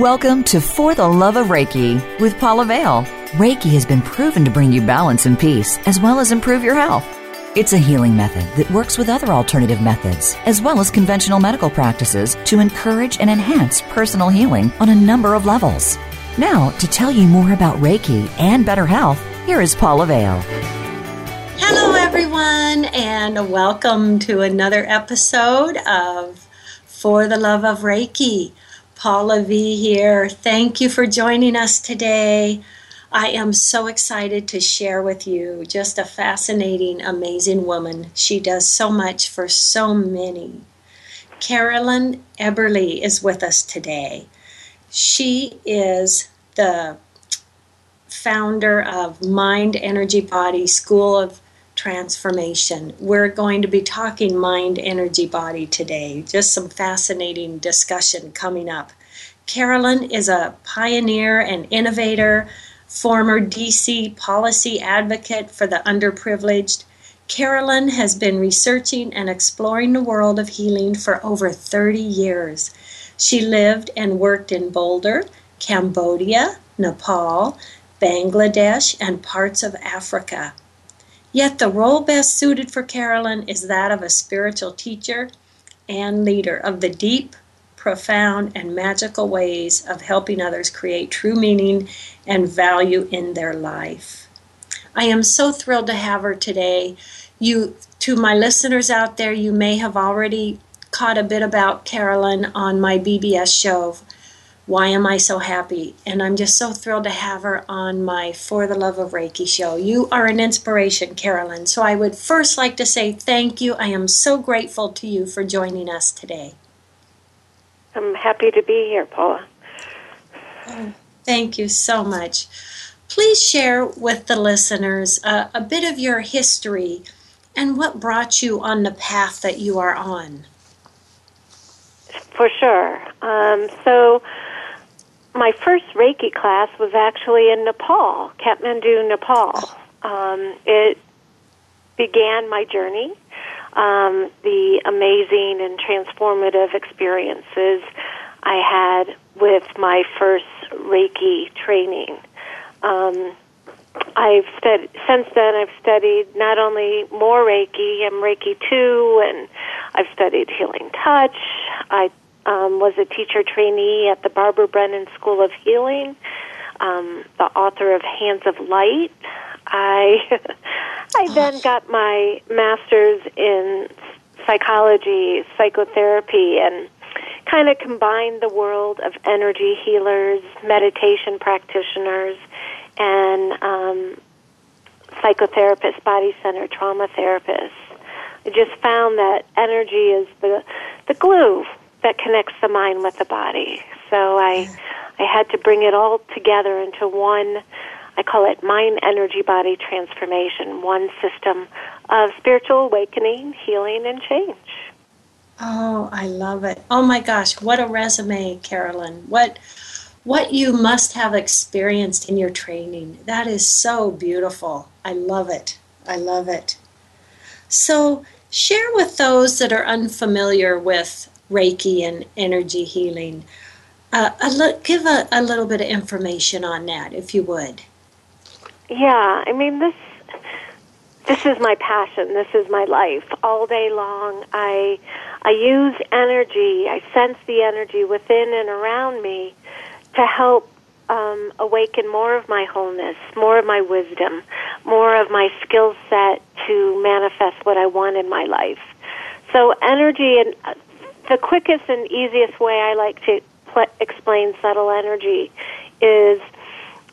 Welcome to For the Love of Reiki with Paula Vale. Reiki has been proven to bring you balance and peace, as well as improve your health. It's a healing method that works with other alternative methods, as well as conventional medical practices, to encourage and enhance personal healing on a number of levels. Now, to tell you more about Reiki and better health, here is Paula Vale. Hello, everyone, and welcome to another episode of For the Love of Reiki. Paula V here. Thank you for joining us today. I am so excited to share with you just a fascinating, amazing woman. She does so much for so many. Carolyn Eberle is with us today. She is the founder of Mind Energy Body School of transformation. We're going to be talking mind, energy, body today. Just some fascinating discussion coming up. Carolyn is a pioneer and innovator, former DC policy advocate for the underprivileged. Carolyn has been researching and exploring the world of healing for over 30 years. She lived and worked in Boulder, Cambodia, Nepal, Bangladesh, and parts of Africa. Yet the role best suited for Carolyn is that of a spiritual teacher and leader of the deep, profound, and magical ways of helping others create true meaning and value in their life. I am so thrilled to have her today. You to my listeners out there, you may have already caught a bit about Carolyn on my BBS show why Am I So Happy? And I'm just so thrilled to have her on my For the Love of Reiki show. You are an inspiration, Carolyn. So I would first like to say thank you. I am so grateful to you for joining us today. I'm happy to be here, Paula. Oh, thank you so much. Please share with the listeners uh, a bit of your history and what brought you on the path that you are on. For sure. Um, so, my first Reiki class was actually in Nepal, Kathmandu, Nepal. Um, it began my journey, um, the amazing and transformative experiences I had with my first Reiki training. Um, I've studied since then. I've studied not only more Reiki, I'm Reiki two, and I've studied healing touch. I um, was a teacher trainee at the Barbara Brennan School of Healing, um, the author of Hands of Light. I I then got my master's in psychology, psychotherapy, and kind of combined the world of energy healers, meditation practitioners, and um, psychotherapists, body centered trauma therapists. I just found that energy is the the glue that connects the mind with the body. So I I had to bring it all together into one I call it mind energy body transformation, one system of spiritual awakening, healing and change. Oh, I love it. Oh my gosh, what a resume, Carolyn. What what you must have experienced in your training. That is so beautiful. I love it. I love it. So, share with those that are unfamiliar with Reiki and energy healing. Uh, a give a, a little bit of information on that, if you would. Yeah, I mean this. This is my passion. This is my life. All day long, I I use energy. I sense the energy within and around me to help um, awaken more of my wholeness, more of my wisdom, more of my skill set to manifest what I want in my life. So energy and the quickest and easiest way I like to pl- explain subtle energy is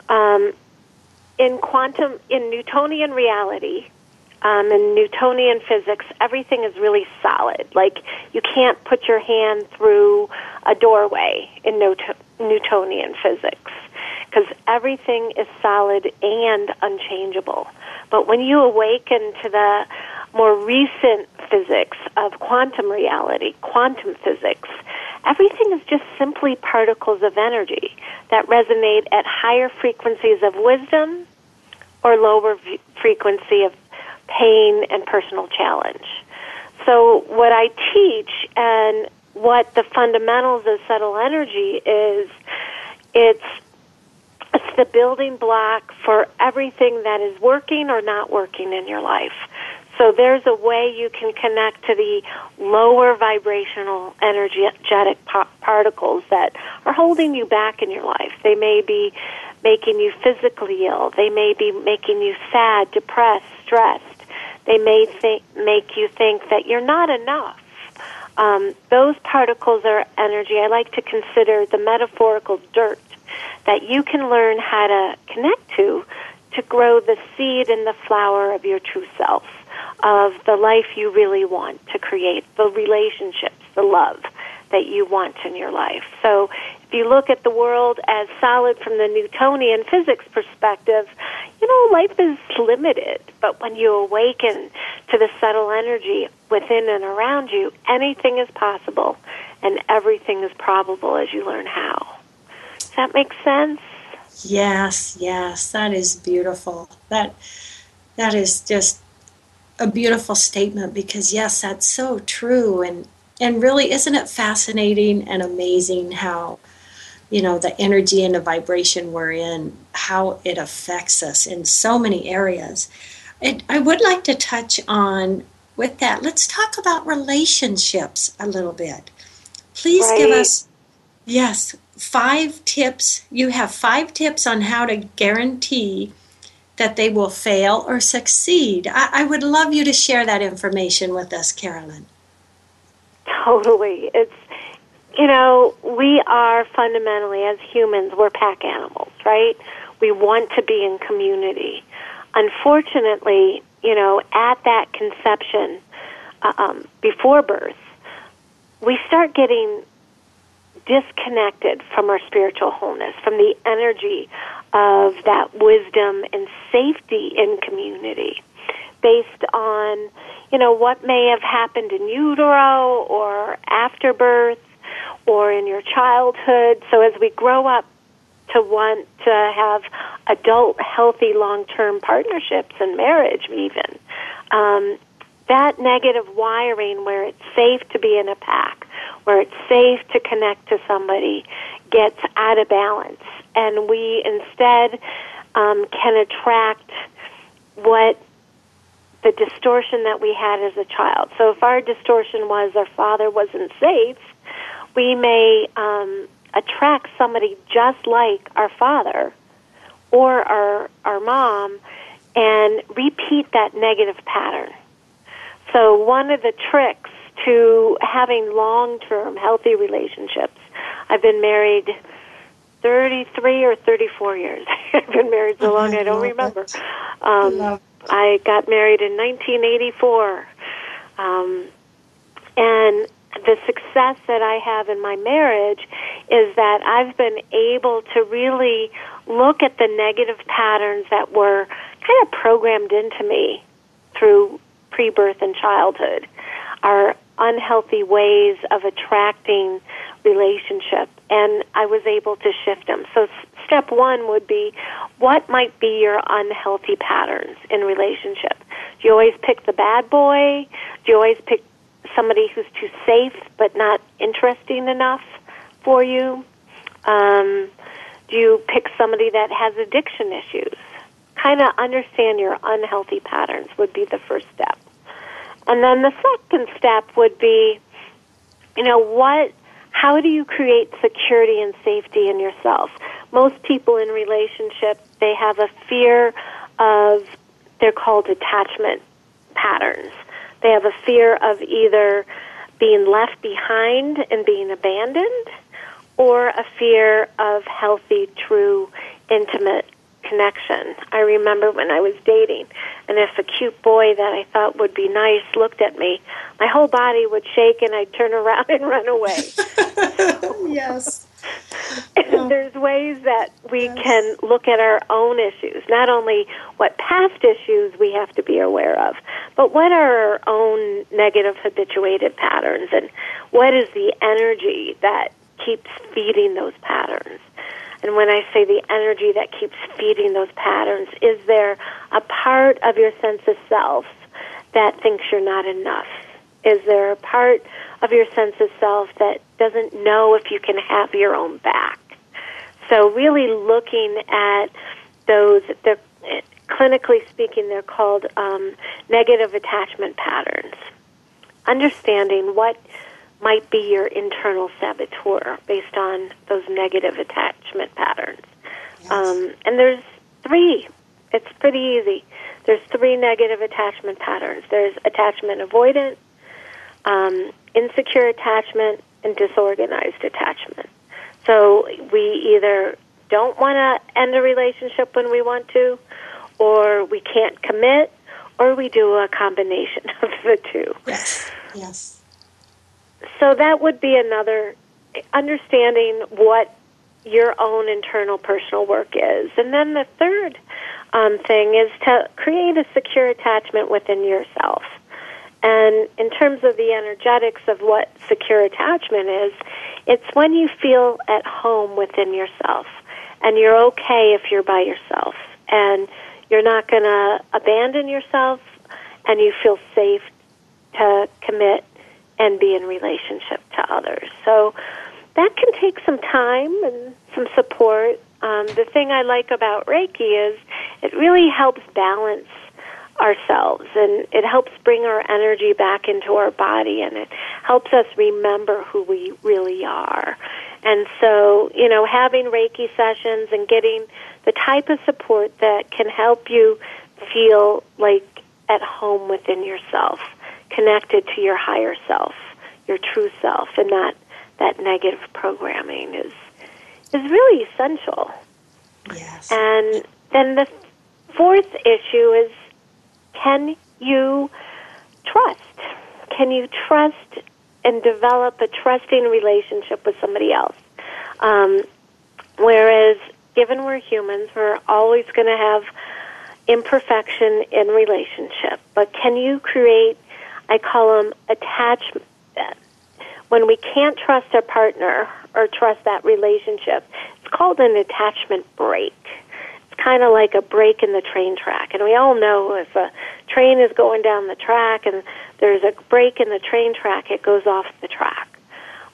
um, in quantum, in Newtonian reality, um, in Newtonian physics, everything is really solid. Like you can't put your hand through a doorway in Newtonian physics because everything is solid and unchangeable. But when you awaken to the more recent physics of quantum reality, quantum physics, everything is just simply particles of energy that resonate at higher frequencies of wisdom or lower v- frequency of pain and personal challenge. So, what I teach and what the fundamentals of subtle energy is, it's it's the building block for everything that is working or not working in your life. So there's a way you can connect to the lower vibrational energetic pa- particles that are holding you back in your life. They may be making you physically ill. They may be making you sad, depressed, stressed. They may think, make you think that you're not enough. Um, those particles are energy I like to consider the metaphorical dirt that you can learn how to connect to to grow the seed and the flower of your true self, of the life you really want to create, the relationships, the love that you want in your life. So if you look at the world as solid from the Newtonian physics perspective, you know, life is limited. But when you awaken to the subtle energy within and around you, anything is possible and everything is probable as you learn how. Does that make sense? Yes, yes, that is beautiful. That that is just a beautiful statement because yes, that's so true. And and really isn't it fascinating and amazing how you know the energy and the vibration we're in how it affects us in so many areas? It, i would like to touch on with that let's talk about relationships a little bit. Please right. give us yes five tips. You have five tips on how to guarantee that they will fail or succeed I, I would love you to share that information with us carolyn Totally. It's, you know, we are fundamentally, as humans, we're pack animals, right? We want to be in community. Unfortunately, you know, at that conception, uh, um, before birth, we start getting disconnected from our spiritual wholeness, from the energy of that wisdom and safety in community based on, you know, what may have happened in utero or after birth or in your childhood. So as we grow up to want to have adult, healthy, long-term partnerships and marriage even, um, that negative wiring where it's safe to be in a pack, where it's safe to connect to somebody, gets out of balance. And we instead um, can attract what the distortion that we had as a child. So if our distortion was our father wasn't safe, we may um, attract somebody just like our father or our our mom and repeat that negative pattern. So one of the tricks to having long-term healthy relationships. I've been married 33 or 34 years. I've been married so long I don't remember. Um, I got married in 1984. Um, and the success that I have in my marriage is that I've been able to really look at the negative patterns that were kind of programmed into me through pre birth and childhood, our unhealthy ways of attracting relationship. And I was able to shift them. So step one would be what might be your unhealthy patterns in relationship? Do you always pick the bad boy? Do you always pick somebody who's too safe but not interesting enough for you? Um, do you pick somebody that has addiction issues? Kind of understand your unhealthy patterns would be the first step. And then the second step would be, you know, what, how do you create security and safety in yourself? most people in relationship they have a fear of they're called attachment patterns. They have a fear of either being left behind and being abandoned or a fear of healthy, true, intimate connection. I remember when I was dating, and if a cute boy that I thought would be nice looked at me, my whole body would shake and I'd turn around and run away. yes. There's ways that we yes. can look at our own issues, not only what past issues we have to be aware of, but what are our own negative habituated patterns and what is the energy that keeps feeding those patterns. And when I say the energy that keeps feeding those patterns, is there a part of your sense of self that thinks you're not enough? Is there a part of your sense of self that doesn't know if you can have your own back? So really looking at those, they're, clinically speaking, they're called um, negative attachment patterns. Understanding what might be your internal saboteur based on those negative attachment patterns. Yes. Um, and there's three. It's pretty easy. There's three negative attachment patterns. There's attachment avoidant, um, insecure attachment, and disorganized attachment. So we either don't want to end a relationship when we want to, or we can't commit, or we do a combination of the two. Yes. Yes so that would be another understanding what your own internal personal work is. And then the third um, thing is to create a secure attachment within yourself. And in terms of the energetics of what secure attachment is, it's when you feel at home within yourself and you're okay if you're by yourself and you're not going to abandon yourself and you feel safe to commit and be in relationship to others. So that can take some time and some support. Um, the thing I like about Reiki is it really helps balance ourselves and it helps bring our energy back into our body and it helps us remember who we really are. And so, you know, having Reiki sessions and getting the type of support that can help you feel like at home within yourself connected to your higher self, your true self, and not that negative programming is is really essential. Yes. And then the fourth issue is can you trust? Can you trust and develop a trusting relationship with somebody else? Um, whereas, given we're humans, we're always going to have imperfection in relationship. But can you create I call them attachment. When we can't trust our partner or trust that relationship, it's called an attachment break. It's kind of like a break in the train track. And we all know if a train is going down the track and there's a break in the train track, it goes off the track.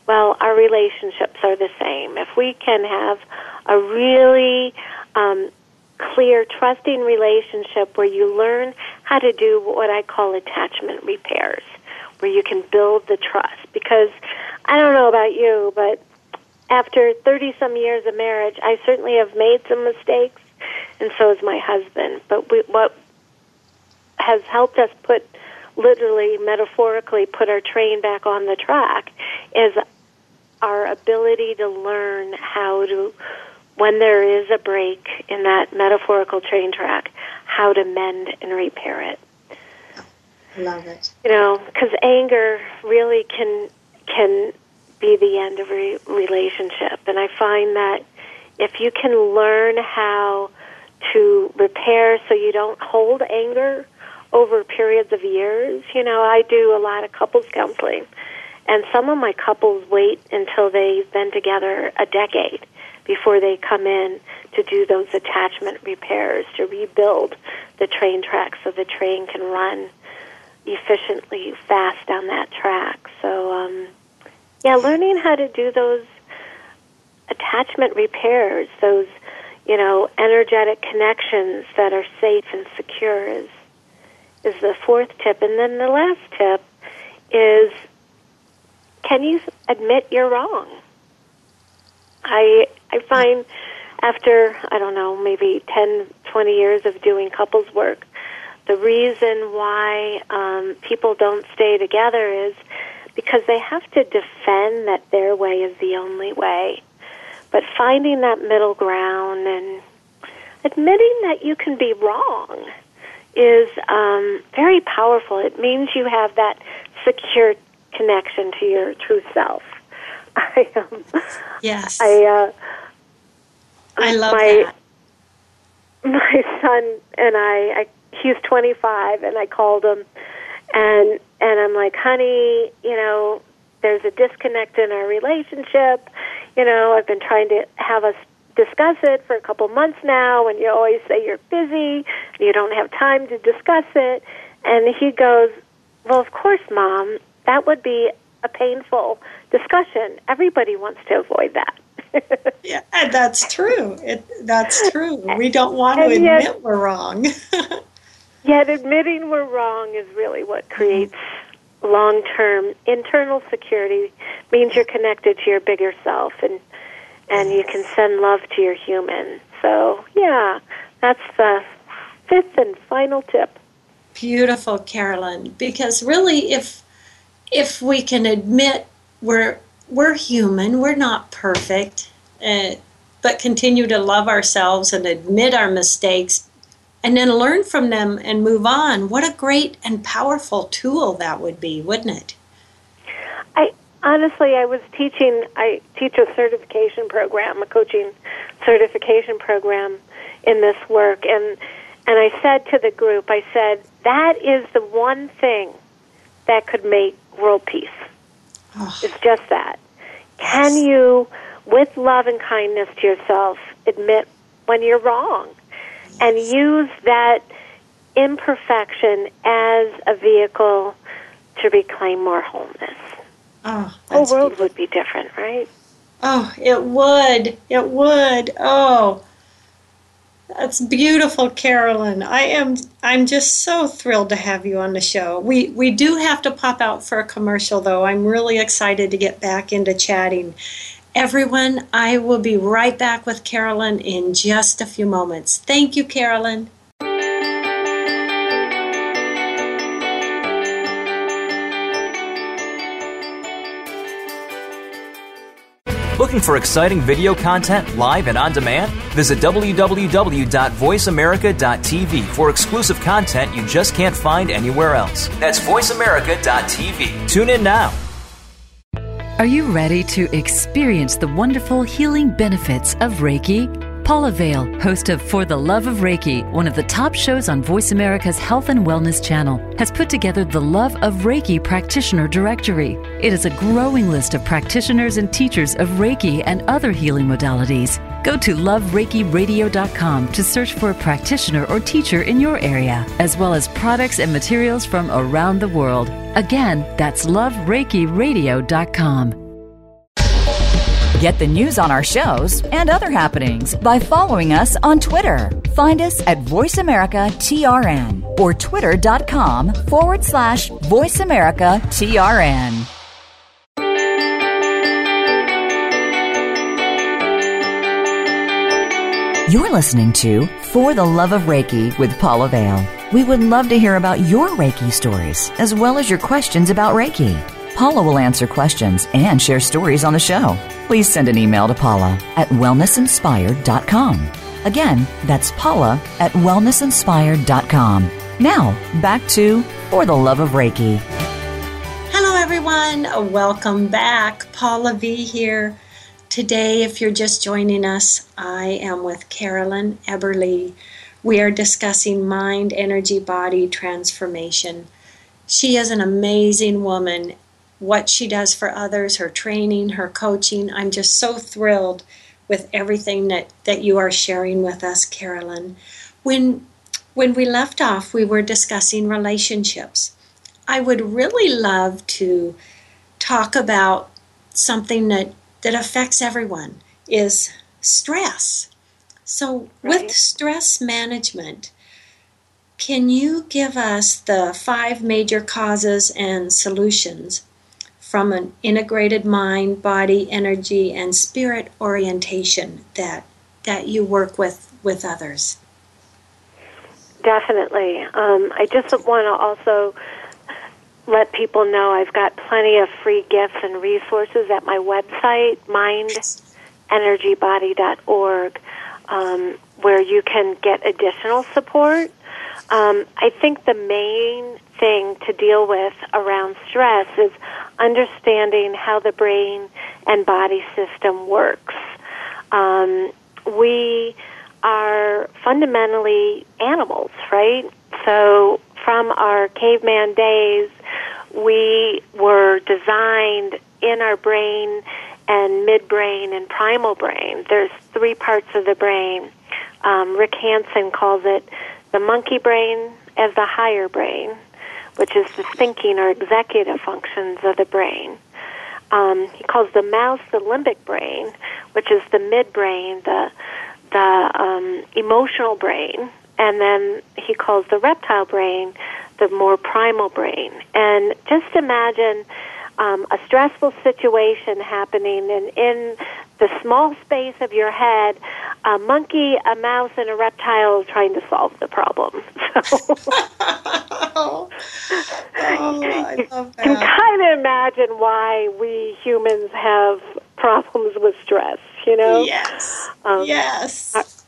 Well, our relationships are the same. If we can have a really um, clear, trusting relationship where you learn how to do what I call attachment repairs, where you can build the trust. Because I don't know about you, but after 30 some years of marriage, I certainly have made some mistakes, and so has my husband. But we, what has helped us put, literally, metaphorically, put our train back on the track is our ability to learn how to when there is a break in that metaphorical train track, how to mend and repair it. Love it. You know, because anger really can can be the end of a relationship, and I find that if you can learn how to repair so you don't hold anger over periods of years. You know, I do a lot of couples counseling, and some of my couples wait until they've been together a decade before they come in to do those attachment repairs to rebuild the train track so the train can run efficiently fast down that track. So, um, yeah, learning how to do those attachment repairs, those you know energetic connections that are safe and secure is is the fourth tip. And then the last tip is can you admit you're wrong? I I find after I don't know maybe ten twenty years of doing couples work, the reason why um, people don't stay together is because they have to defend that their way is the only way. But finding that middle ground and admitting that you can be wrong is um, very powerful. It means you have that secure connection to your true self. I um, yes. I uh, I love my, that. My son and I, I he's 25 and I called him and and I'm like, "Honey, you know, there's a disconnect in our relationship. You know, I've been trying to have us discuss it for a couple months now and you always say you're busy, you don't have time to discuss it." And he goes, "Well, of course, mom, that would be a painful discussion. Everybody wants to avoid that." yeah, that's true. It, that's true. We don't want to And admit yet- we're wrong. Yet admitting we're wrong is really what creates long term internal security means you're connected to your bigger self and and you can send love to your human. So yeah, that's the fifth and final tip. Beautiful, Carolyn. Because really, if if we can admit we're we're human, we're not perfect, uh, but continue to love ourselves and admit our mistakes, and then learn from them and move on. What a great and powerful tool that would be, wouldn't it? I honestly, I was teaching. I teach a certification program, a coaching certification program in this work, and and I said to the group, I said that is the one thing that could make world peace. Oh, It's just that. Can you, with love and kindness to yourself, admit when you're wrong and use that imperfection as a vehicle to reclaim more wholeness? oh, The whole world beautiful. would be different, right? Oh, it would. It would. Oh. That's beautiful, Carolyn. I am I'm just so thrilled to have you on the show. We we do have to pop out for a commercial though. I'm really excited to get back into chatting. Everyone, I will be right back with Carolyn in just a few moments. Thank you, Carolyn. Looking for exciting video content live and on demand? Visit www.voiceamerica.tv for exclusive content you just can't find anywhere else. That's voiceamerica.tv. Tune in now. Are you ready to experience the wonderful healing benefits of Reiki? Paula Vale, host of For the Love of Reiki, one of the top shows on Voice America's Health and Wellness channel, has put together the Love of Reiki Practitioner Directory. It is a growing list of practitioners and teachers of Reiki and other healing modalities. Go to lovereikiradio.com to search for a practitioner or teacher in your area, as well as products and materials from around the world. Again, that's lovereikiradio.com. Get the news on our shows and other happenings by following us on Twitter. Find us at VoiceAmericaTRN or twitter.com forward slash VoiceAmericaTRN. You're listening to For the Love of Reiki with Paula Vale. We would love to hear about your Reiki stories as well as your questions about Reiki. Paula will answer questions and share stories on the show. Please send an email to Paula at wellnessinspired.com. Again, that's Paula at wellnessinspired.com. Now, back to For the Love of Reiki. Hello, everyone. Welcome back. Paula V here. Today, if you're just joining us, I am with Carolyn Eberle. We are discussing mind, energy, body transformation. She is an amazing woman. What she does for others, her training, her coaching, I'm just so thrilled with everything that, that you are sharing with us, Carolyn. When when we left off, we were discussing relationships. I would really love to talk about something that, that affects everyone is stress. So Right. with stress management, can you give us the five major causes and solutions from an integrated mind, body, energy, and spirit orientation that that you work with with others? Definitely. Um, I just want to also let people know I've got plenty of free gifts and resources at my website, mindenergybody.org, um, where you can get additional support. Um, I think the main thing to deal with around stress is understanding how the brain and body system works. Um, we are fundamentally animals, right? So from our caveman days, we were designed in our brain and midbrain and primal brain. There's three parts of the brain. Um, Rick Hanson calls it the monkey brain as the higher brain, which is the thinking or executive functions of the brain. Um, he calls the mouse the limbic brain, which is the midbrain, the the um, emotional brain, and then he calls the reptile brain the more primal brain. And just imagine um, a stressful situation happening, and in the small space of your head, a monkey, a mouse, and a reptile trying to solve the problem. So oh, I love you can kind of imagine why we humans have problems with stress. You know, Yes. Um, yes.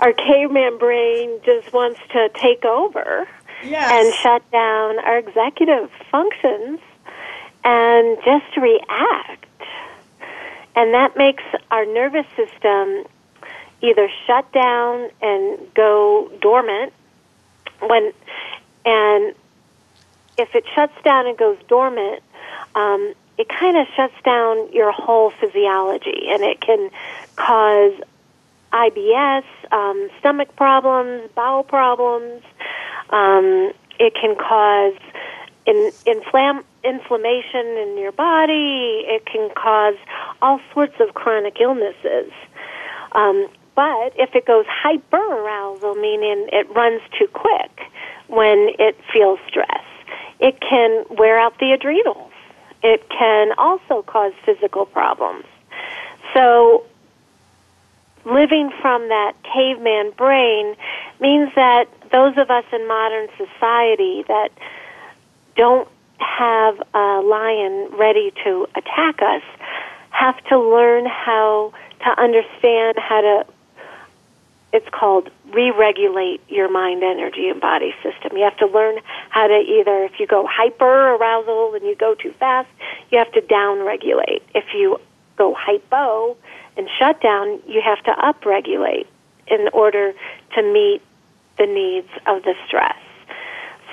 our caveman brain just wants to take over yes. and shut down our executive functions and just react. And that makes our nervous system either shut down and go dormant when and if it shuts down and goes dormant, um, it kind of shuts down your whole physiology, and it can cause IBS, um, stomach problems, bowel problems. Um, it can cause in, inflam- inflammation in your body. It can cause all sorts of chronic illnesses. Um, but if it goes hyperarousal, meaning it runs too quick when it feels stress, it can wear out the adrenals. It can also cause physical problems. So living from that caveman brain means that those of us in modern society that don't have a lion ready to attack us have to learn how to understand how to it's called re-regulate your mind energy and body system. You have to learn how to either if you go hyper arousal and you go too fast you have to down regulate if you go hypo and shut down you have to up regulate in order to meet the needs of the stress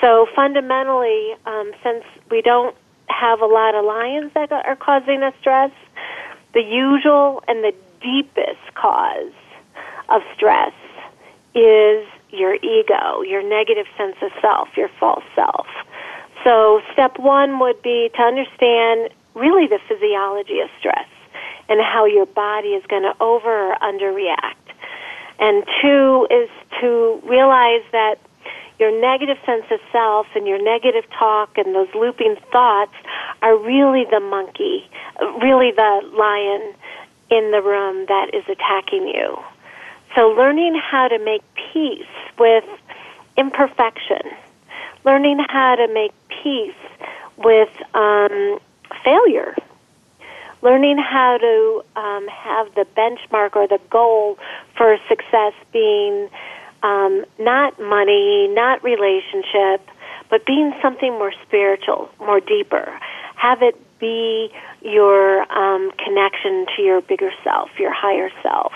so fundamentally um, since we don't have a lot of lions that are causing us stress the usual and the deepest cause of stress is your ego, your negative sense of self, your false self. So, step one would be to understand really the physiology of stress and how your body is going to over or underreact. And two is to realize that your negative sense of self and your negative talk and those looping thoughts are really the monkey, really the lion in the room that is attacking you. So learning how to make peace with imperfection, learning how to make peace with um, failure, learning how to um, have the benchmark or the goal for success being um, not money, not relationship, but being something more spiritual, more deeper. Have it be your um, connection to your bigger self, your higher self.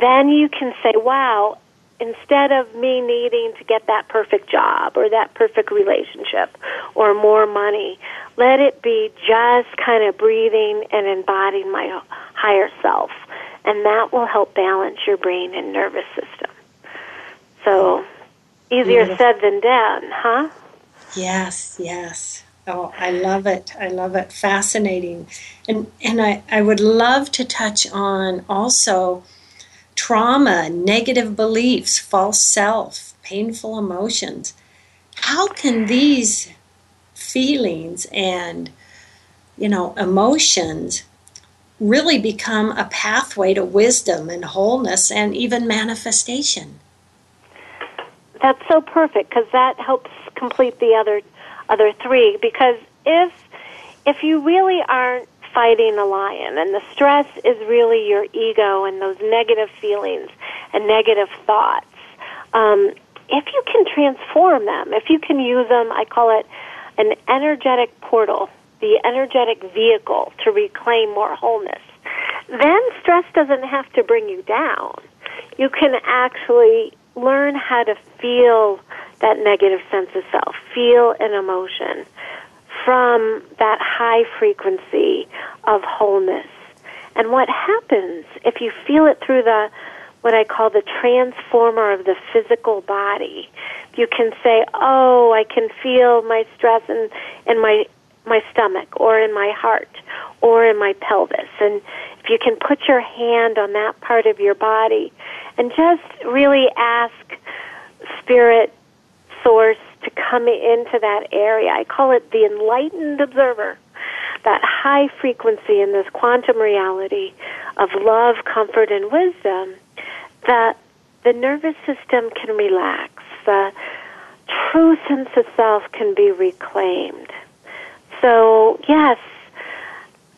Then you can say, wow, instead of me needing to get that perfect job or that perfect relationship or more money, let it be just kind of breathing and embodying my higher self. And that will help balance your brain and nervous system. So, easier Beautiful. said than done, huh? Yes, yes. Oh, I love it. I love it. Fascinating. And and I, I would love to touch on also trauma, negative beliefs, false self, painful emotions. How can these feelings and you know emotions really become a pathway to wisdom and wholeness and even manifestation? That's so perfect because that helps complete the other other three. Because if if you really aren't fighting a lion and the stress is really your ego and those negative feelings and negative thoughts, um, if you can transform them, if you can use them, I call it an energetic portal, the energetic vehicle to reclaim more wholeness, then stress doesn't have to bring you down. You can actually learn how to feel that negative sense of self, feel an emotion from that high frequency of wholeness. And what happens if you feel it through the what I call the transformer of the physical body. You can say, "Oh, I can feel my stress and in my my stomach or in my heart or in my pelvis." And if you can put your hand on that part of your body and just really ask spirit source to come into that area. I call it the enlightened observer. That high frequency in this quantum reality of love, comfort, and wisdom that the nervous system can relax, the true sense of self can be reclaimed. So, yes,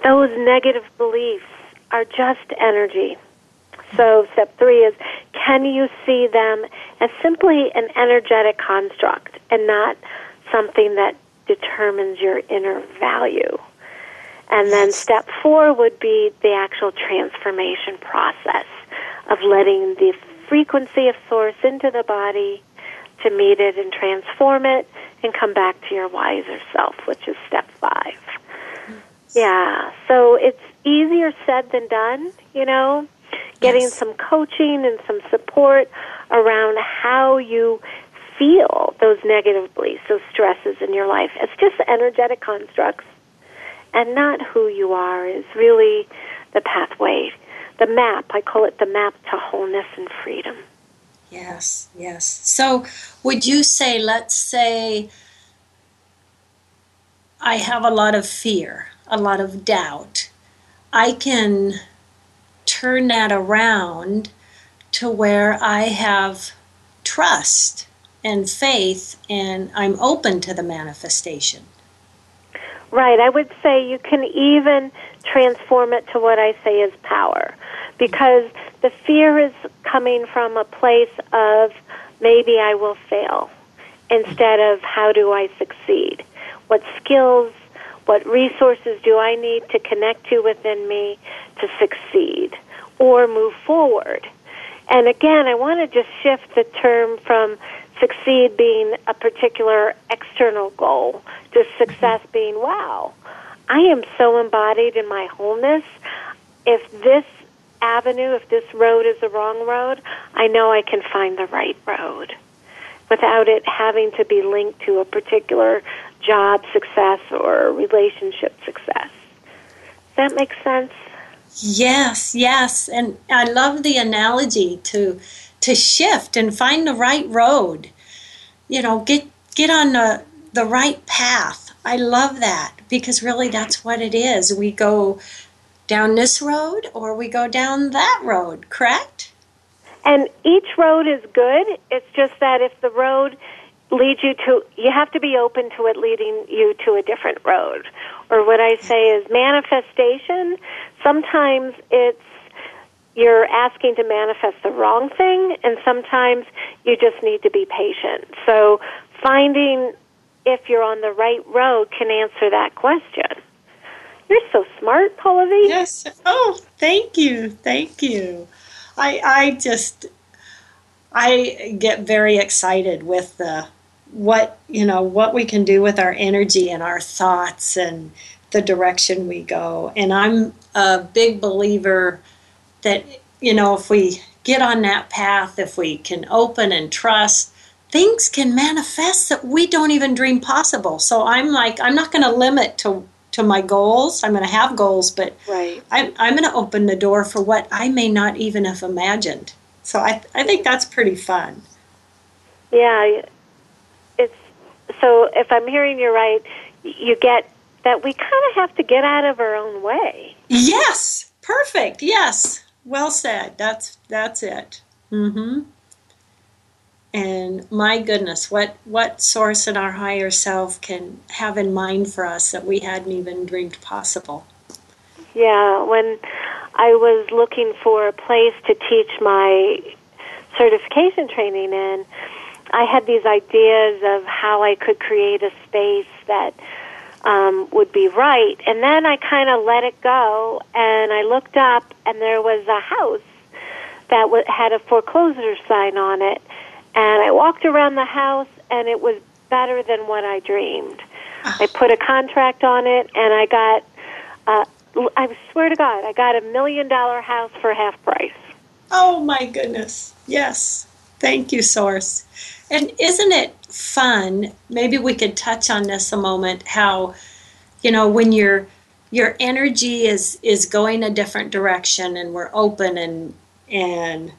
those negative beliefs are just energy. So, step three is can you see them as simply an energetic construct and not something that determines your inner value? And then step four would be the actual transformation process of letting the frequency of source into the body to meet it and transform it and come back to your wiser self, which is step five. Yeah, so it's easier said than done, you know, getting yes. some coaching and some support around how you feel those negative beliefs, those stresses in your life. It's just energetic constructs and not who you are is really the pathway the map. I call it the map to wholeness and freedom. Yes, yes. So, would you say, let's say, I have a lot of fear, a lot of doubt. I can turn that around to where I have trust and faith and I'm open to the manifestation. Right. I would say you can even transform it to what I say is power because the fear is coming from a place of maybe I will fail instead of how do I succeed? What skills, what resources do I need to connect to within me to succeed or move forward? And again, I want to just shift the term from succeed being a particular external goal to success being, wow, I am so embodied in my wholeness. If this avenue, if this road is the wrong road, I know I can find the right road without it having to be linked to a particular job success or relationship success. Does that make sense? Yes, yes. And I love the analogy to to shift and find the right road. You know, get get on the the right path. I love that because really that's what it is. We go down this road or we go down that road, correct? And each road is good. It's just that if the road leads you to, you have to be open to it leading you to a different road. Or what I say is manifestation. Sometimes it's you're asking to manifest the wrong thing, and sometimes you just need to be patient. So finding if you're on the right road can answer that question. You're so smart, Paula Yes. Oh, thank you. Thank you. I I just I get very excited with the what you know what we can do with our energy and our thoughts and the direction we go. And I'm a big believer that you know if we get on that path, if we can open and trust, things can manifest that we don't even dream possible. So I'm like I'm not going to limit to to my goals. I'm going to have goals, but right. I'm, I'm going to open the door for what I may not even have imagined. So I, I think that's pretty fun. Yeah, it's so. If I'm hearing you right, you get that we kind of have to get out of our own way. Yes, perfect. Yes, well said. That's that's it. Mm-hmm and my goodness what what source in our higher self can have in mind for us that we hadn't even dreamed possible yeah when i was looking for a place to teach my certification training in, I had these ideas of how I could create a space that um, would be right. And then I kind of let it go, and I looked up, and there was a house that w- had a foreclosure sign on it. And I walked around the house, and it was better than what I dreamed. I put a contract on it, and I got, uh, I swear to God, I got a million dollar house for half price. Oh my goodness. Yes. Thank you, Source. And isn't it fun? Maybe we could touch on this a moment how you know when your your energy is is going a different direction and we're open and and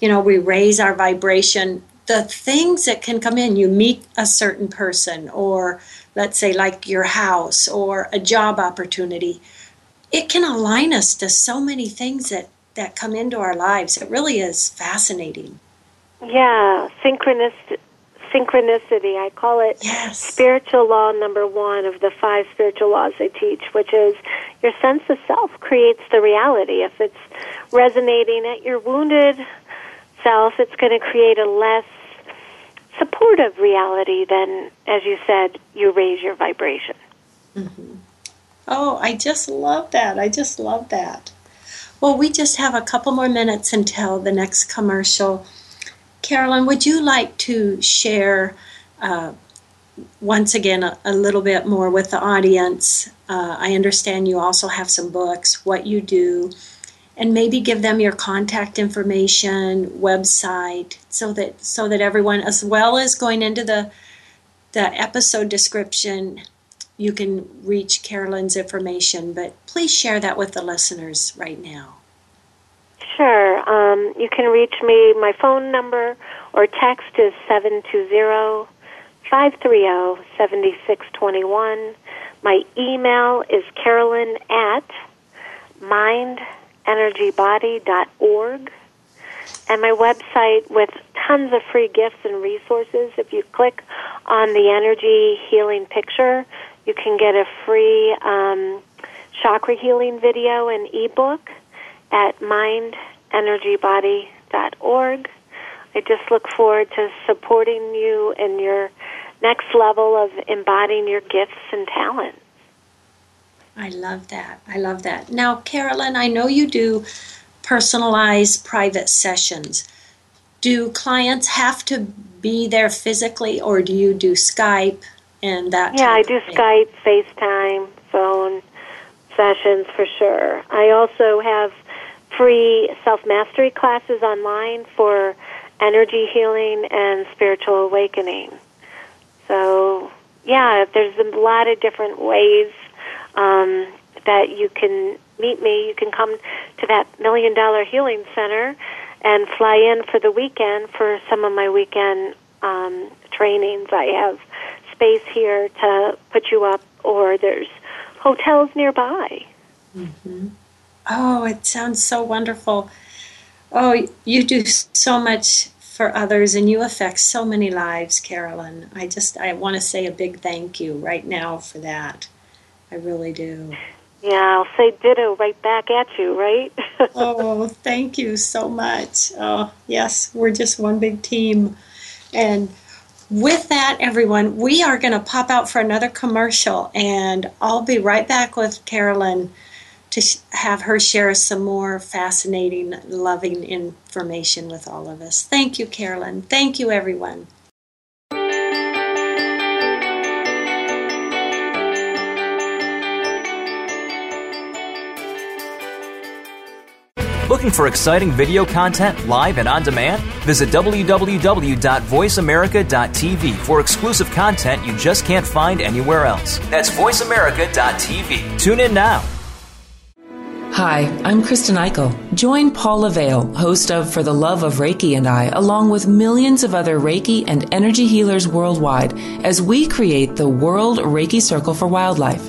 you know we raise our vibration the things that can come in you meet a certain person or let's say like your house or a job opportunity it can align us to so many things that that come into our lives it really is fascinating Yeah, synchronicity. Synchronicity. I call it yes spiritual law number one of the five spiritual laws I teach, which is your sense of self creates the reality. If it's resonating at your wounded self, it's going to create a less supportive reality than, as you said, you raise your vibration. Oh, I just love that. I just love that. Well, we just have a couple more minutes until the next commercial. Carolyn, would you like to share uh, once again a, a little bit more with the audience? Uh, I understand you also have some books, what you do, and maybe give them your contact information, website, so that so that everyone, as well as going into the the episode description, you can reach Carolyn's information. But please share that with the listeners right now. Sure. Um, you can reach me. My phone number or text is 720 530 7621. My email is carolyn at mindenergybody.org. And my website with tons of free gifts and resources. If you click on the energy healing picture, you can get a free um, chakra healing video and ebook at mindenergybody.org. I just look forward to supporting you in your next level of embodying your gifts and talents. I love that. I love that. Now, Carolyn, I know you do personalized private sessions. Do clients have to be there physically, or do you do Skype and that? Yeah, I do? Skype, FaceTime, phone sessions for sure. I also have free self mastery classes online for energy healing and spiritual awakening. So, yeah, there's a lot of different ways um, that you can meet me. You can come to that Million Dollar Healing Center and fly in for the weekend for some of my weekend um, trainings. I have space here to put you up, or there's hotels nearby. mhm Oh, it sounds so wonderful. Oh, you do so much for others and you affect so many lives, Carolyn. I just I want to say a big thank you right now for that. I really do. Yeah, I'll say ditto right back at you, right? oh, thank you so much. Oh, yes, we're just one big team. And with that, everyone, we are going to pop out for another commercial, and I'll be right back with Carolyn to sh- have her share some more fascinating, loving information with all of us. Thank you, Carolyn. Thank you, everyone. Looking for exciting video content live and on demand? Visit www.voiceamerica.tv for exclusive content you just can't find anywhere else. That's voiceamerica.tv. Tune in now. Hi, I'm Kristen Eichel. Join Paula Vale, host of For the Love of Reiki and I, along with millions of other Reiki and energy healers worldwide, as we create the World Reiki Circle for Wildlife.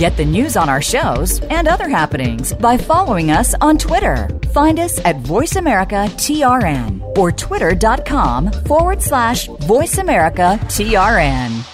Get the news on our shows and other happenings by following us on Twitter. Find us at VoiceAmericaTRN or twitter.com forward slash VoiceAmericaTRN.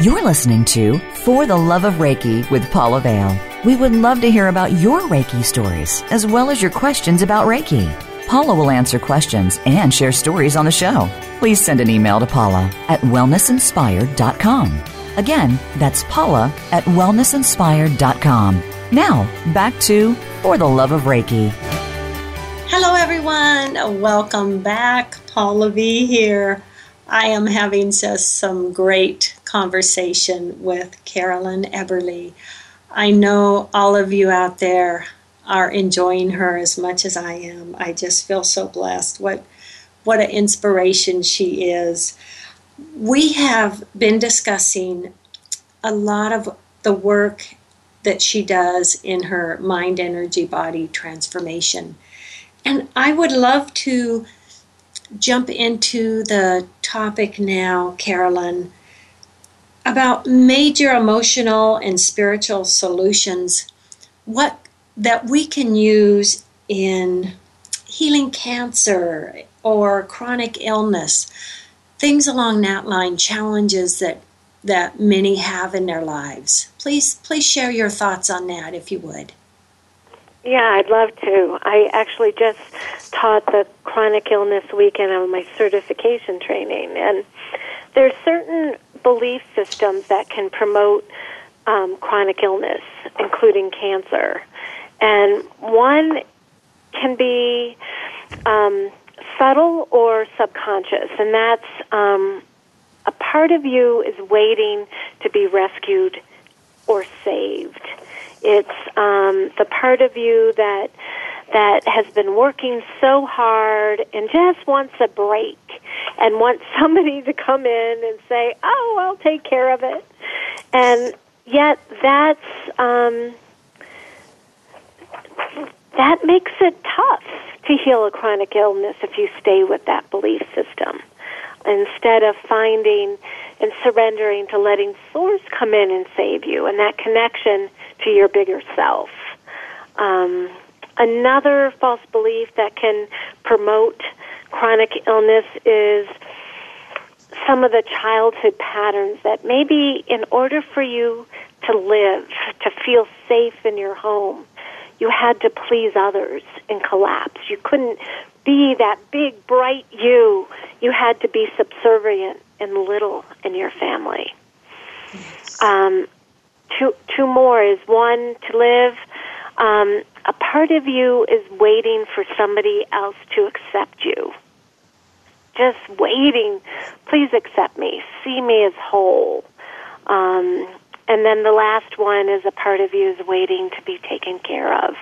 You're listening to For the Love of Reiki with Paula Vale. We would love to hear about your Reiki stories as well as your questions about Reiki. Paula will answer questions and share stories on the show. Please send an email to Paula at wellnessinspired.com. Again, that's Paula at wellnessinspired.com. Now, back to For the Love of Reiki. Hello, everyone. Welcome back. Paula V here. I am having just some great conversation with Carolyn Eberle. I know all of you out there are enjoying her as much as I am. I just feel so blessed. What what an inspiration she is. We have been discussing a lot of the work that she does in her mind energy body transformation. And I would love to jump into the topic now, Carolyn, about major emotional and spiritual solutions. What that we can use in healing cancer or chronic illness, things along that line, challenges that that many have in their lives. Please, please share your thoughts on that, if you would. Yeah, I'd love to. I actually just taught the chronic illness weekend of my certification training, and there's certain belief systems that can promote um, chronic illness, including cancer. And one can be um, subtle or subconscious, and that's um, a part of you is waiting to be rescued or saved. It's um, the part of you that that has been working so hard and just wants a break and wants somebody to come in and say, "Oh, I'll take care of it." And yet, that's um, that makes it tough to heal a chronic illness if you stay with that belief system instead of finding and surrendering to letting source come in and save you and that connection to your bigger self. Um, another false belief that can promote chronic illness is some of the childhood patterns that maybe in order for you to live, to feel safe in your home, you had to please others and collapse. You couldn't be that big, bright you. You had to be subservient and little in your family. Um, two, two more is one to live. Um, a part of you is waiting for somebody else to accept you. Just waiting. Please accept me. See me as whole. Um, and then the last one is a part of you is waiting to be taken care of.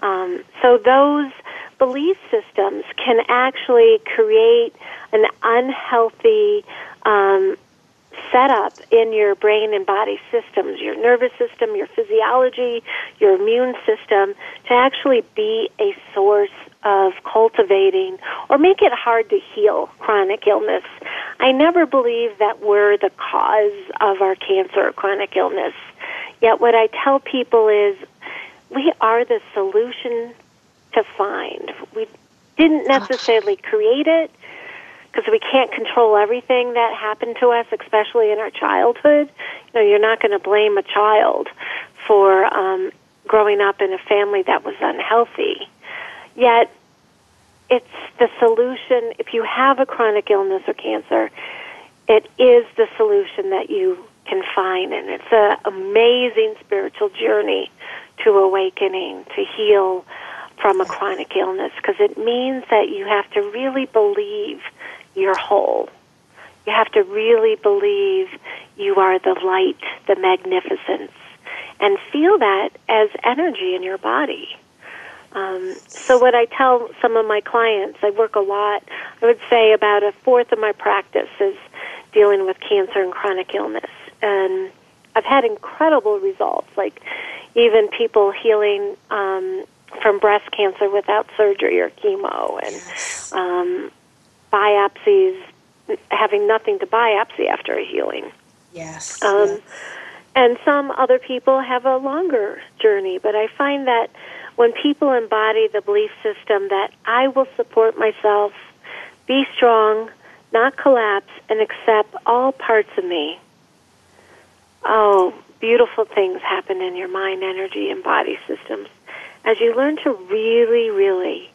Um, so those belief systems can actually create an unhealthy um, setup in your brain and body systems, your nervous system, your physiology, your immune system, to actually be a source of cultivating or make it hard to heal chronic illness. I never believe that we're the cause of our cancer or chronic illness. Yet what I tell people is we are the solution to find. We didn't necessarily create it because we can't control everything that happened to us, especially in our childhood. You know, you're not going to blame a child for um, growing up in a family that was unhealthy. Yet, it's the solution. If you have a chronic illness or cancer, it is the solution that you can find, and it's an amazing spiritual journey to awakening, to heal from a chronic illness, because it means that you have to really believe you're whole. You have to really believe you are the light, the magnificence, and feel that as energy in your body. Um, so, what I tell some of my clients, I work a lot, I would say about a fourth of my practice is dealing with cancer and chronic illness. And I've had incredible results, like even people healing um, from breast cancer without surgery or chemo, and yes. um, biopsies having nothing to biopsy after a healing. Yes. Um, yes. And some other people have a longer journey, but I find that when people embody the belief system that I will support myself, be strong, not collapse, and accept all parts of me, oh, beautiful things happen in your mind, energy, and body systems as you learn to really, really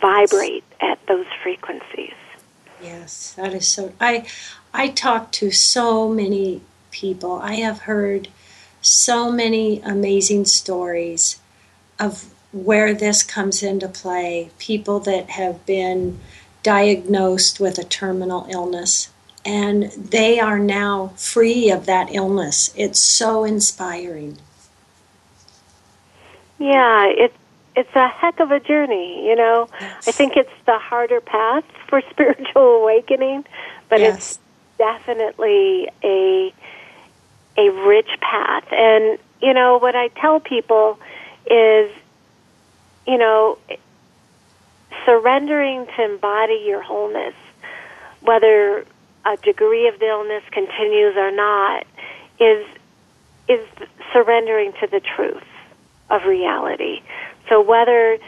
vibrate at those frequencies. Yes, that is so. I I talk to so many people. I have heard so many amazing stories of where this comes into play. People that have been diagnosed with a terminal illness and they are now free of that illness. It's so inspiring. Yeah, it's it's a heck of a journey, you know. Yes. I think it's the harder path for spiritual awakening, but yes. it's definitely a a rich path. And you know what I tell people is, you know, surrendering to embody your wholeness, whether a degree of the illness continues or not, is is surrendering to the truth of reality. So whether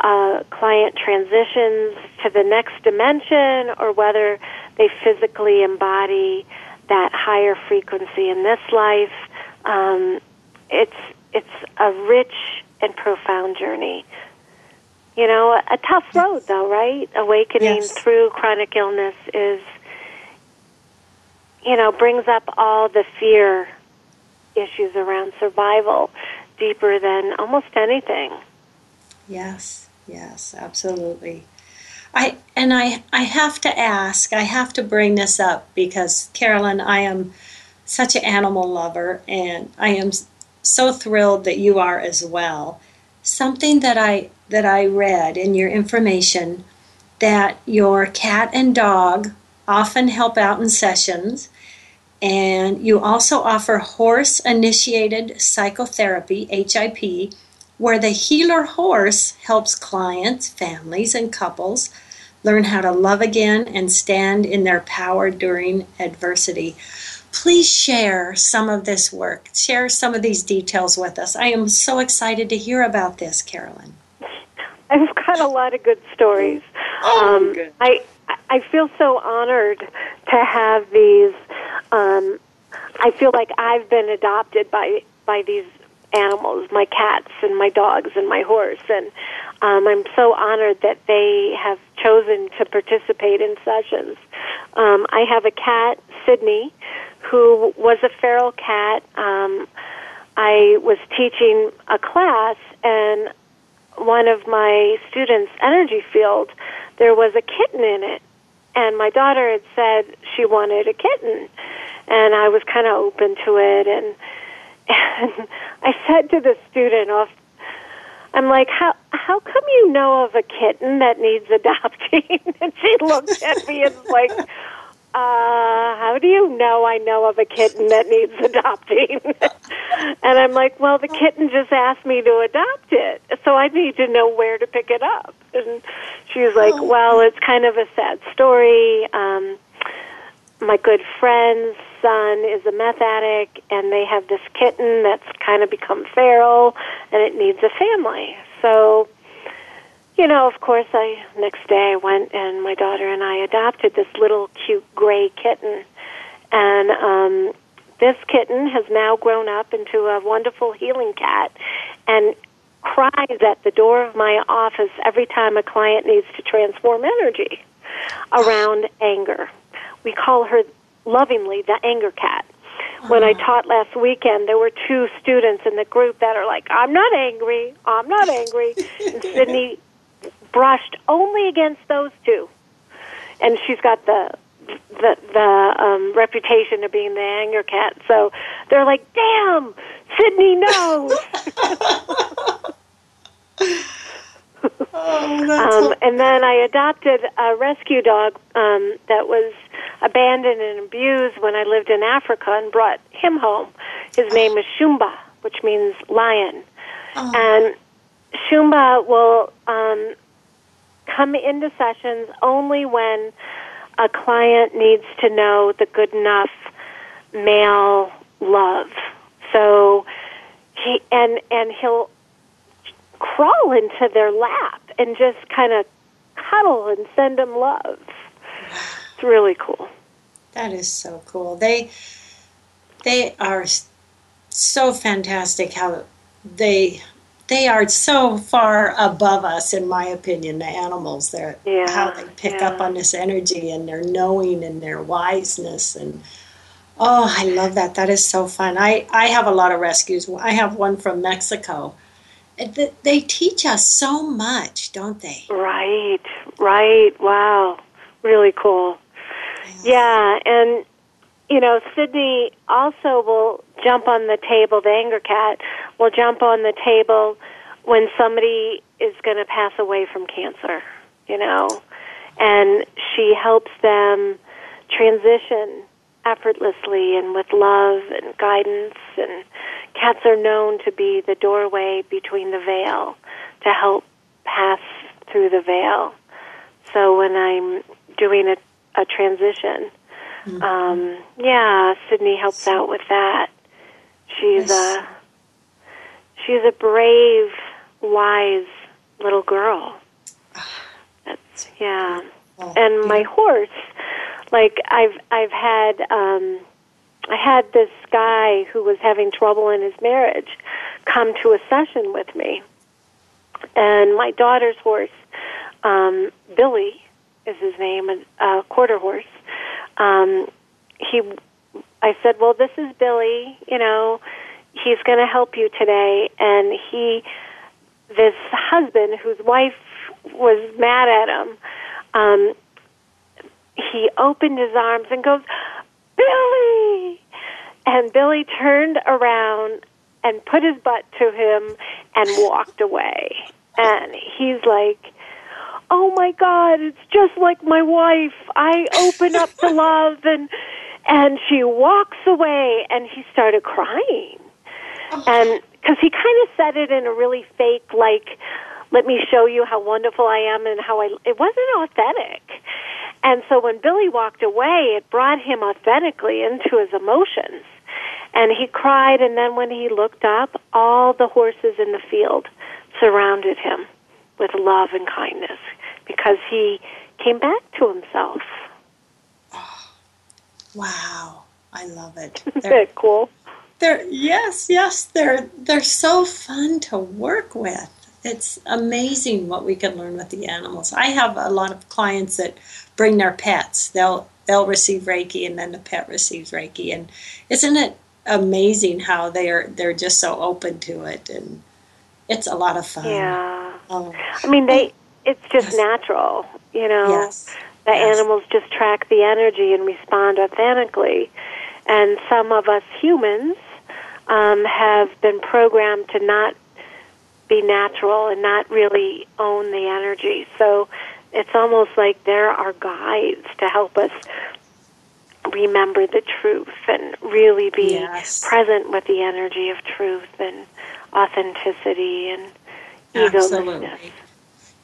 a client transitions to the next dimension or whether they physically embody that higher frequency in this life, um, it's it's a rich and profound journey. You know, a, a tough road though, right? Awakening yes. through chronic illness is you know, brings up all the fear issues around survival deeper than almost anything. Yes, yes, absolutely. I and I I have to ask, I have to bring this up because Carolyn, I am such an animal lover and I am so thrilled that you are as well. Something that I that I read in your information that your cat and dog often help out in sessions and you also offer horse initiated psychotherapy, HIP, where the healer horse helps clients, families, and couples learn how to love again and stand in their power during adversity. Please share some of this work. Share some of these details with us. I am so excited to hear about this, Carolyn. I've got a lot of good stories. Oh, um, good. I I feel so honored to have these um, I feel like I've been adopted by by these animals, my cats and my dogs and my horse, and um, I'm so honored that they have chosen to participate in sessions. Um, I have a cat, Sydney, who was a feral cat. Um, I was teaching a class, and one of my students' energy field, there was a kitten in it, and my daughter had said she wanted a kitten and I was kind of open to it and and I said to the student off I'm like, how how come you know of a kitten that needs adopting? and she looked at me and was like, uh, how do you know I know of a kitten that needs adopting? and I'm like, well, the kitten just asked me to adopt it, so I need to know where to pick it up. And she was like, oh. well, it's kind of a sad story. Um, my good friend's son is a meth addict, and they have this kitten that's kind of become feral, and it needs a family. So, you know, of course, I next day I went and my daughter and I adopted this little cute gray kitten, and um, this kitten has now grown up into a wonderful healing cat, and cries at the door of my office every time a client needs to transform energy around anger we call her lovingly the anger cat. When I taught last weekend, there were two students in the group that are like, I'm not angry, I'm not angry. and Sydney brushed only against those two. and she's got the the the um, reputation of being the anger cat. So they're like, "Damn, Sydney knows." oh, um, and then I adopted a rescue dog um, that was abandoned and abused when I lived in Africa and brought him home. His name is Shumba, which means lion. Oh. And Shumba will um, come into sessions only when a client needs to know the good enough male love. So he and and he'll crawl into their lap and just kind of cuddle and send them love. It's really cool. That is so cool. They they are so fantastic how they they are so far above us in my opinion the animals they're Yeah, how they pick yeah. up on this energy and their knowing and their wiseness and oh i love that that is so fun i i have a lot of rescues i have one from mexico they teach us so much don't they Right, right. Wow. Really cool. Yeah, and you know, Sydney also will jump on the table, the anger cat will jump on the table when somebody is going to pass away from cancer, you know, and she helps them transition effortlessly and with love and guidance and cats are known to be the doorway between the veil to help pass through the veil. So when I'm doing a, a transition, um, yeah, Sydney helps out with that. She's Yes. a she's a brave, wise little girl. That's yeah. Oh, And my horse, like I've I've had um I had this guy who was having trouble in his marriage come to a session with me. And my daughter's horse, um, Billy is his name, a, a quarter horse. Um, he, I said, well, this is Billy. You know, he's going to help you today. And he, this husband whose wife was mad at him, um, he opened his arms and goes, Billy! And Billy turned around and put his butt to him and walked away. And he's like, Oh my God, it's just like my wife. I open up to love and and she walks away and he started crying. Oh. And because he kind of said it in a really fake, like, let me show you how wonderful I am and how I, it wasn't authentic. And so when Billy walked away, it brought him authentically into his emotions. And he cried, and then when he looked up, all the horses in the field surrounded him with love and kindness because he came back to himself. Oh, wow i love it Isn't that cool? They're yes, yes, they're they're so fun to work with. It's amazing what we can learn with the animals. I have a lot of clients that bring their pets. They'll they'll receive Reiki and then the pet receives Reiki and isn't it amazing how they're they're just so open to it and it's a lot of fun. Yeah. Oh, I mean, they. It's just Yes. natural, you know. yes. The Yes. animals just track the energy and respond authentically. And some of us humans um, have been programmed to not be natural and not really own the energy. So it's almost like there are guides to help us remember the truth and really be Yes. present with the energy of truth and authenticity and egolessness. Absolutely.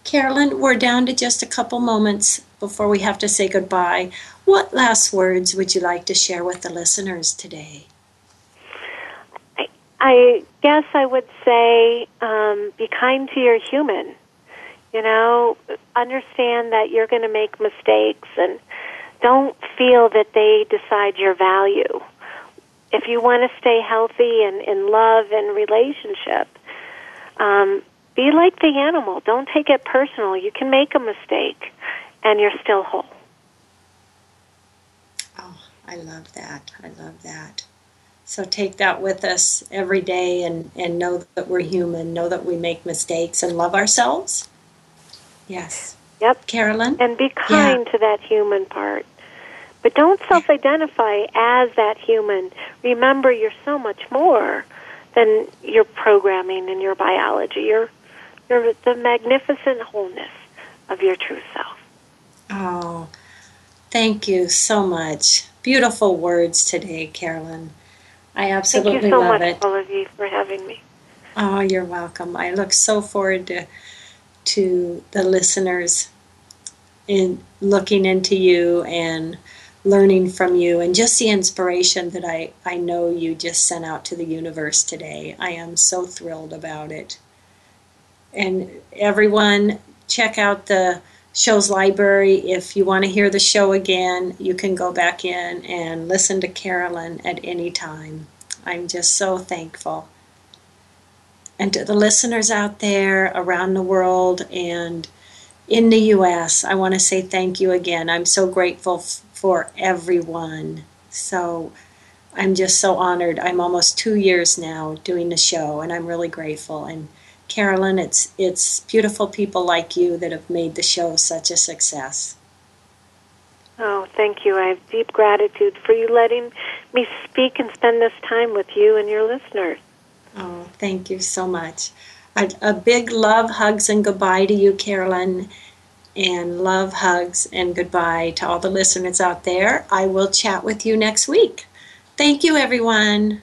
Carolyn, we're down to just a couple moments before we have to say goodbye. What last words would you like to share with the listeners today? I, I guess I would say um, be kind to your human. You know, understand that you're going to make mistakes and don't feel that they decide your value. If you want to stay healthy and in love and relationship, um, be like the animal. Don't take it personal. You can make a mistake and you're still whole. Oh, I love that. I love that. So take that with us every day and, and know that we're human, know that we make mistakes and love ourselves. Yes. Yep. Carolyn? And be kind Yeah. to that human part. But don't self identify as that human. Remember, you're so much more than your programming and your biology. You're, you're the magnificent wholeness of your true self. Oh, thank you so much. Beautiful words today, Carolyn. I absolutely love it. Thank you so love much, it. Olivia, for having me. Oh, you're welcome. I look so forward to to the listeners in looking into you and learning from you and just the inspiration that I, I know you just sent out to the universe today. I am so thrilled about it. And everyone, check out the show's library. If you want to hear the show again, you can go back in and listen to Carolyn at any time. I'm just so thankful and to the listeners out there around the world and in the US, I want to say thank you again. I'm so grateful f- for everyone. So I'm just so honored. I'm almost two years now doing the show, and I'm really grateful. And Carolyn, it's it's beautiful people like you that have made the show such a success. Oh, thank you. I have deep gratitude for you letting me speak and spend this time with you and your listeners. Oh, thank you so much. A, a big love, hugs, and goodbye to you, Carolyn. And love, hugs, and goodbye to all the listeners out there. I will chat with you next week. Thank you, everyone.